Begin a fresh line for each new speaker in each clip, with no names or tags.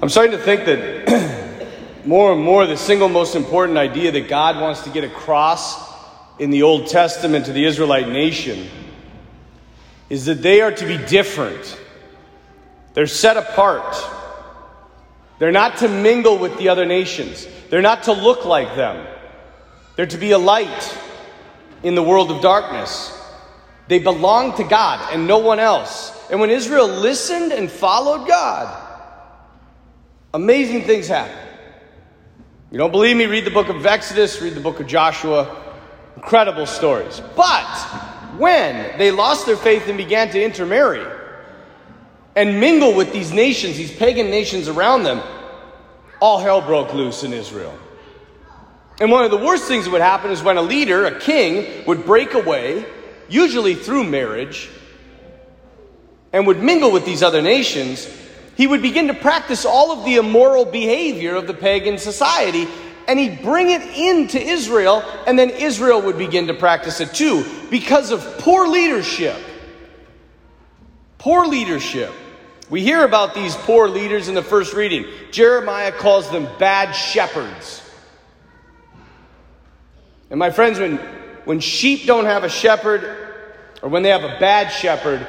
I'm starting to think that more and more the single most important idea that God wants to get across in the Old Testament to the Israelite nation is that they are to be different. They're set apart. They're not to mingle with the other nations. They're not to look like them. They're to be a light in the world of darkness. They belong to God and no one else. And when Israel listened and followed God, amazing things happen. You don't believe me? Read the book of Exodus, read the book of Joshua. Incredible stories. But when they lost their faith and began to intermarry and mingle with these nations, these pagan nations around them, all hell broke loose in Israel. And one of the worst things that would happen is when a leader, a king, would break away usually through marriage, and would mingle with these other nations, he would begin to practice all of the immoral behavior of the pagan society, and he'd bring it into Israel, and then Israel would begin to practice it too because of poor leadership. Poor leadership. We hear about these poor leaders in the first reading. Jeremiah calls them bad shepherds. And my friends, when when sheep don't have a shepherd, or when they have a bad shepherd,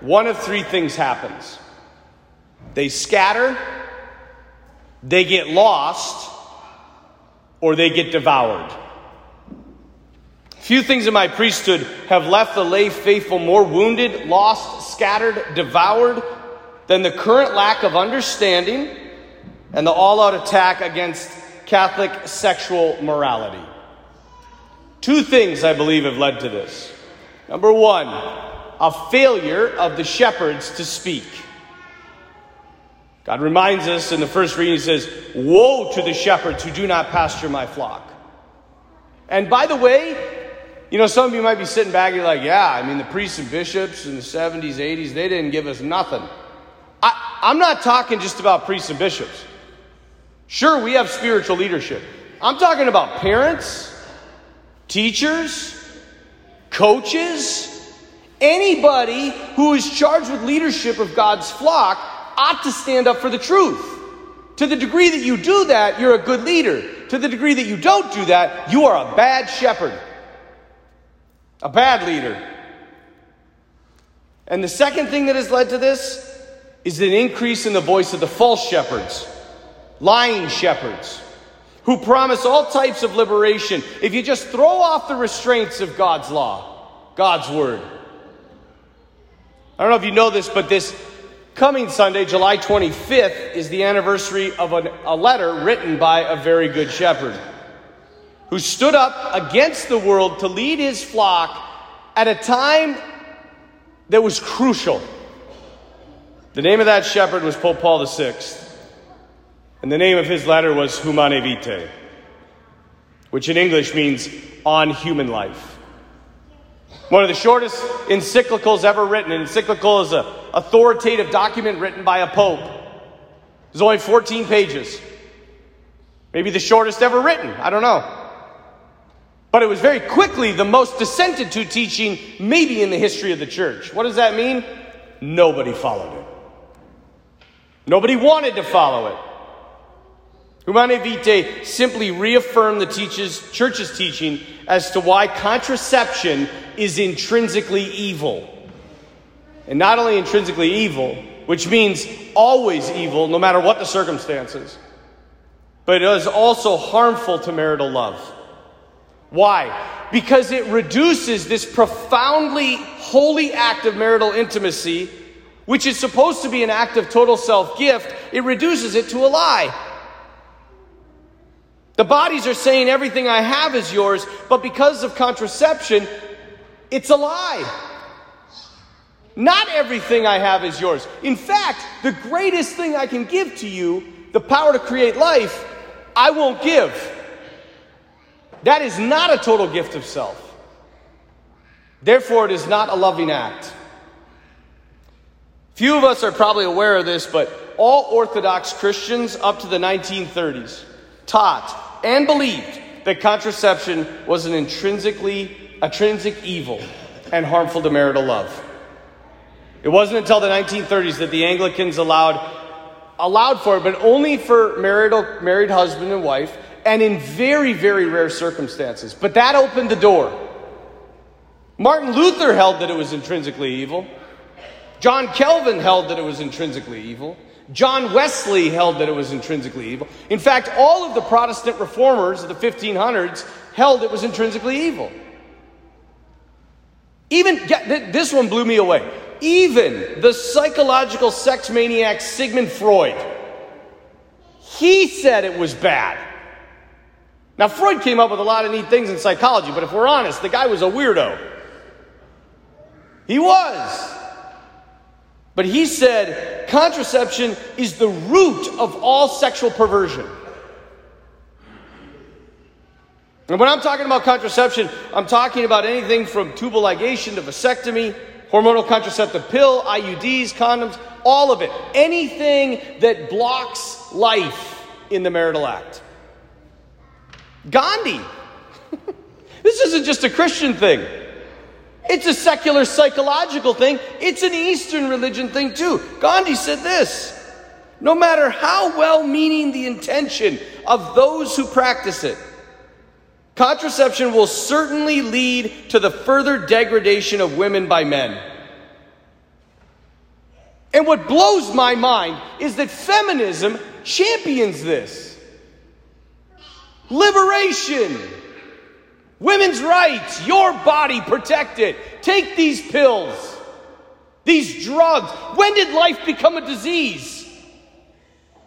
one of three things happens they scatter, they get lost, or they get devoured. Few things in my priesthood have left the lay faithful more wounded, lost, scattered, devoured than the current lack of understanding and the all out attack against Catholic sexual morality. Two things I believe have led to this. Number one, a failure of the shepherds to speak. God reminds us in the first reading, He says, Woe to the shepherds who do not pasture my flock. And by the way, you know, some of you might be sitting back and you're like, yeah, I mean, the priests and bishops in the 70s, 80s, they didn't give us nothing. I, I'm not talking just about priests and bishops. Sure, we have spiritual leadership. I'm talking about parents, teachers, coaches, anybody who is charged with leadership of God's flock ought to stand up for the truth. To the degree that you do that, you're a good leader. To the degree that you don't do that, you are a bad shepherd, a bad leader. And the second thing that has led to this is an increase in the voice of the false shepherds, lying shepherds who promise all types of liberation if you just throw off the restraints of God's law, God's word. I don't know if you know this, but this coming Sunday, July 25th, is the anniversary of a, a letter written by a very good shepherd who stood up against the world to lead his flock at a time that was crucial. The name of that shepherd was Pope Paul VI. And the name of his letter was Humanae Vitae, which in English means on human life. One of the shortest encyclicals ever written. An encyclical is an authoritative document written by a pope. It's only 14 pages. Maybe the shortest ever written. I don't know. But it was very quickly the most dissented to teaching, maybe in the history of the church. What does that mean? Nobody followed it. Nobody wanted to follow it. Humanae Vitae simply reaffirmed the teaches, church's teaching as to why contraception is intrinsically evil. And not only intrinsically evil, which means always evil, no matter what the circumstances, but it is also harmful to marital love. Why? Because it reduces this profoundly holy act of marital intimacy, which is supposed to be an act of total self gift, it reduces it to a lie. The bodies are saying everything I have is yours, but because of contraception, it's a lie. Not everything I have is yours. In fact, the greatest thing I can give to you, the power to create life, I won't give. That is not a total gift of self. Therefore, it is not a loving act. Few of us are probably aware of this, but all Orthodox Christians up to the 1930s taught and believed that contraception was an intrinsically intrinsic evil and harmful to marital love. It wasn't until the 1930s that the Anglicans allowed allowed for it, but only for married, married husband and wife, and in very, very rare circumstances. But that opened the door. Martin Luther held that it was intrinsically evil. John Calvin held that it was intrinsically evil. John Wesley held that it was intrinsically evil. In fact, all of the Protestant reformers of the 1500s held it was intrinsically evil. Even, this one blew me away. Even the psychological sex maniac Sigmund Freud, he said it was bad. Now, Freud came up with a lot of neat things in psychology, but if we're honest, the guy was a weirdo. He was. But he said contraception is the root of all sexual perversion. And when I'm talking about contraception, I'm talking about anything from tubal ligation to vasectomy, hormonal contraceptive pill, IUDs, condoms, all of it. Anything that blocks life in the marital act. Gandhi. this isn't just a Christian thing. It's a secular psychological thing. It's an Eastern religion thing too. Gandhi said this No matter how well meaning the intention of those who practice it, contraception will certainly lead to the further degradation of women by men. And what blows my mind is that feminism champions this. Liberation. Women's rights, your body protected. Take these pills, these drugs. When did life become a disease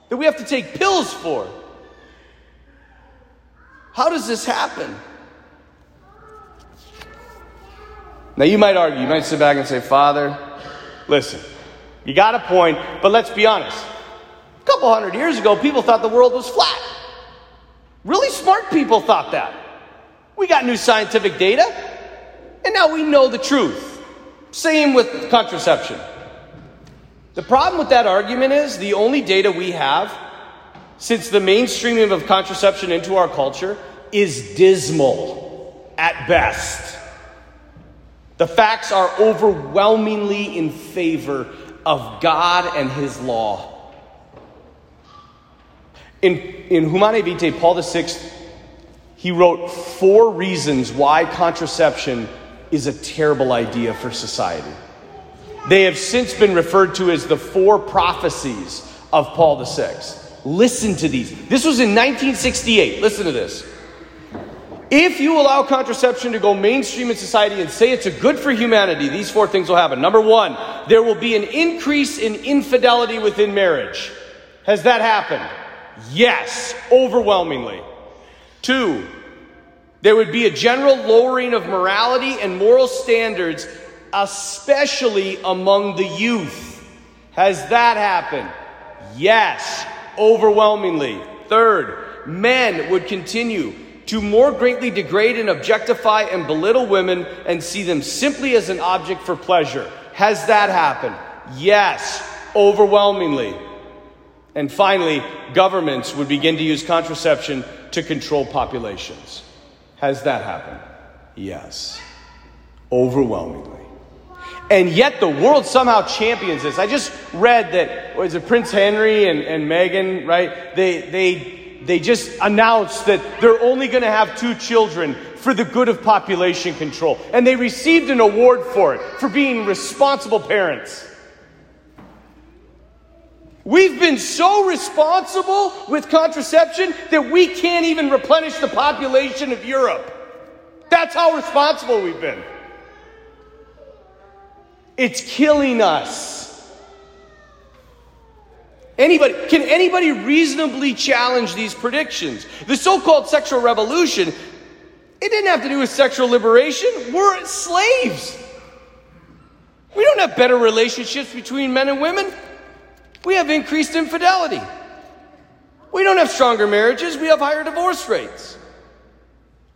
that we have to take pills for? How does this happen? Now, you might argue, you might sit back and say, Father, listen, you got a point, but let's be honest. A couple hundred years ago, people thought the world was flat. Really smart people thought that. We got new scientific data, and now we know the truth. Same with contraception. The problem with that argument is the only data we have since the mainstreaming of contraception into our culture is dismal at best. The facts are overwhelmingly in favor of God and His law. In, in Humanae Vitae, Paul VI he wrote four reasons why contraception is a terrible idea for society. They have since been referred to as the four prophecies of Paul VI. Listen to these. This was in 1968. Listen to this. If you allow contraception to go mainstream in society and say it's a good for humanity, these four things will happen. Number one, there will be an increase in infidelity within marriage. Has that happened? Yes, overwhelmingly. Two, there would be a general lowering of morality and moral standards, especially among the youth. Has that happened? Yes, overwhelmingly. Third, men would continue to more greatly degrade and objectify and belittle women and see them simply as an object for pleasure. Has that happened? Yes, overwhelmingly. And finally, governments would begin to use contraception to control populations. Has that happened? Yes. Overwhelmingly. And yet the world somehow champions this. I just read that, was it Prince Henry and, and Meghan, right? They, they, they just announced that they're only going to have two children for the good of population control. And they received an award for it, for being responsible parents. We've been so responsible with contraception that we can't even replenish the population of Europe. That's how responsible we've been. It's killing us. Anybody, can anybody reasonably challenge these predictions? The so called sexual revolution, it didn't have to do with sexual liberation. We're slaves. We don't have better relationships between men and women. We have increased infidelity. We don't have stronger marriages, we have higher divorce rates.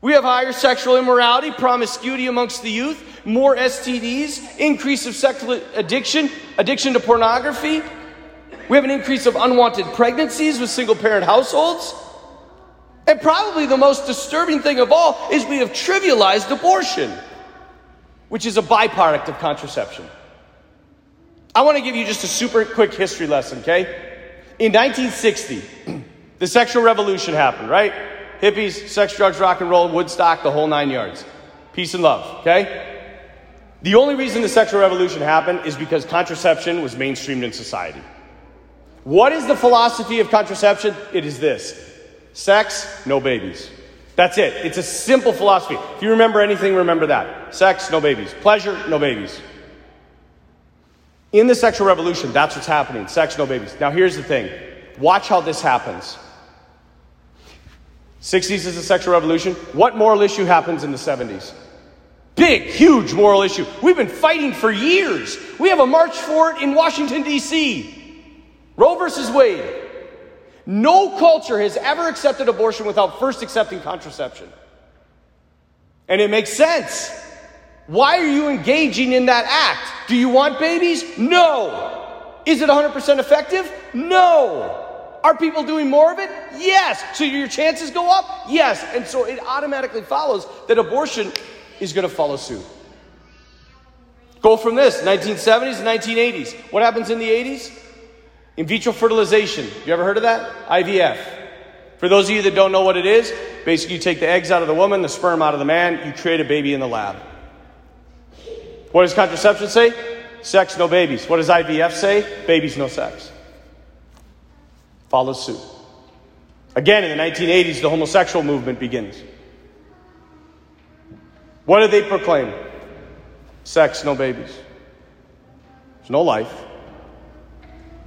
We have higher sexual immorality, promiscuity amongst the youth, more STDs, increase of sexual addiction, addiction to pornography. We have an increase of unwanted pregnancies with single parent households. And probably the most disturbing thing of all is we have trivialized abortion, which is a byproduct of contraception. I want to give you just a super quick history lesson, okay? In 1960, the sexual revolution happened, right? Hippies, sex, drugs, rock and roll, Woodstock, the whole nine yards. Peace and love, okay? The only reason the sexual revolution happened is because contraception was mainstreamed in society. What is the philosophy of contraception? It is this sex, no babies. That's it. It's a simple philosophy. If you remember anything, remember that. Sex, no babies. Pleasure, no babies. In the sexual revolution, that's what's happening. Sex, no babies. Now, here's the thing watch how this happens. 60s is the sexual revolution. What moral issue happens in the 70s? Big, huge moral issue. We've been fighting for years. We have a march for it in Washington, D.C. Roe versus Wade. No culture has ever accepted abortion without first accepting contraception. And it makes sense. Why are you engaging in that act? Do you want babies? No. Is it 100% effective? No. Are people doing more of it? Yes. So your chances go up? Yes. And so it automatically follows that abortion is going to follow suit. Go from this 1970s and 1980s. What happens in the 80s? In vitro fertilization. You ever heard of that? IVF. For those of you that don't know what it is, basically you take the eggs out of the woman, the sperm out of the man, you create a baby in the lab. What does contraception say? Sex, no babies. What does IVF say? Babies, no sex. Follow suit. Again, in the 1980s, the homosexual movement begins. What do they proclaim? Sex, no babies. There's no life.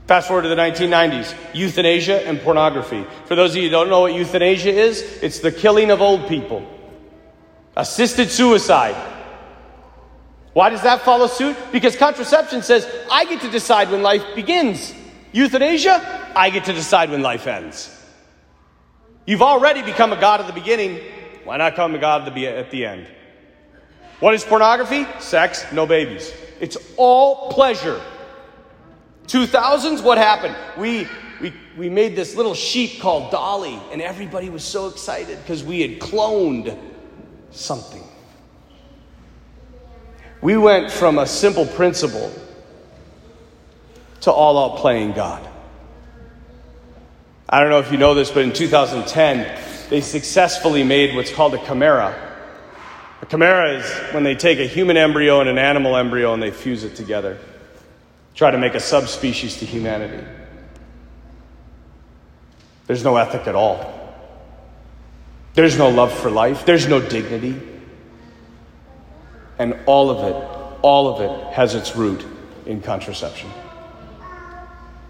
Fast forward to the 1990s, euthanasia and pornography. For those of you who don't know what euthanasia is, it's the killing of old people. Assisted suicide. Why does that follow suit? Because contraception says, I get to decide when life begins. Euthanasia, I get to decide when life ends. You've already become a God at the beginning. Why not come a God at the, end? What is pornography? Sex, no babies. It's all pleasure. 2000s, what happened? We, we, we made this little sheep called Dolly, and everybody was so excited because we had cloned something. We went from a simple principle to all out playing God. I don't know if you know this, but in 2010, they successfully made what's called a chimera. A chimera is when they take a human embryo and an animal embryo and they fuse it together try to make a subspecies to humanity. There's no ethic at all. There's no love for life. There's no dignity. And all of it, all of it has its root in contraception.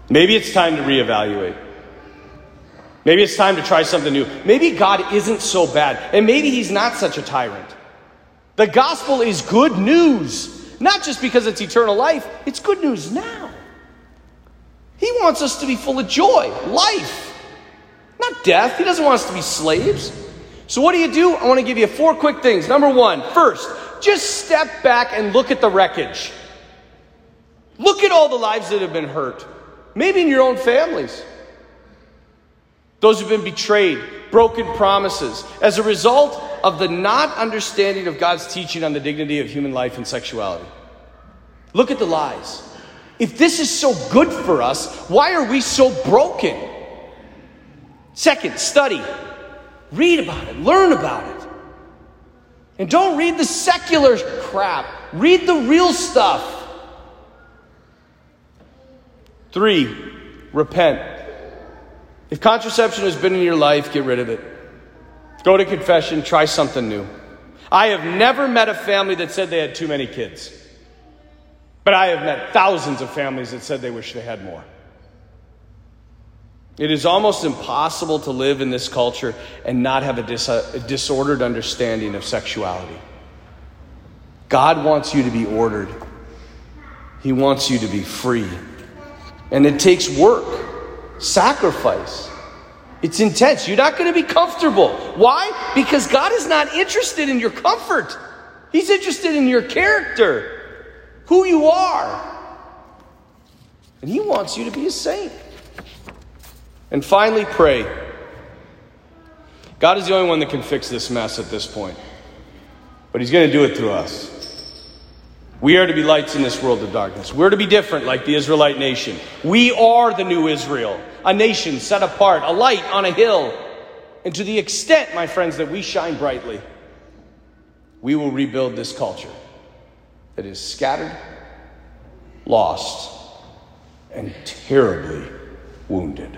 Maybe it's time to reevaluate. Maybe it's time to try something new. Maybe God isn't so bad, and maybe He's not such a tyrant. The gospel is good news. Not just because it's eternal life, it's good news now. He wants us to be full of joy, life, not death. He doesn't want us to be slaves. So, what do you do? I want to give you four quick things. Number one, first, just step back and look at the wreckage. Look at all the lives that have been hurt, maybe in your own families. Those who've been betrayed, broken promises, as a result of the not understanding of God's teaching on the dignity of human life and sexuality. Look at the lies. If this is so good for us, why are we so broken? Second, study. Read about it, learn about it. And don't read the secular crap, read the real stuff. Three, repent. If contraception has been in your life, get rid of it. Go to confession, try something new. I have never met a family that said they had too many kids. But I have met thousands of families that said they wish they had more. It is almost impossible to live in this culture and not have a, dis- a, disordered understanding of sexuality. God wants you to be ordered, He wants you to be free. And it takes work, sacrifice. It's intense. You're not going to be comfortable. Why? Because God is not interested in your comfort, He's interested in your character who you are. And He wants you to be a saint. And finally, pray. God is the only one that can fix this mess at this point, but He's going to do it through us. We are to be lights in this world of darkness. We're to be different like the Israelite nation. We are the new Israel. a nation set apart, a light on a hill. And to the extent, my friends, that we shine brightly, we will rebuild this culture that is scattered, lost, and terribly wounded.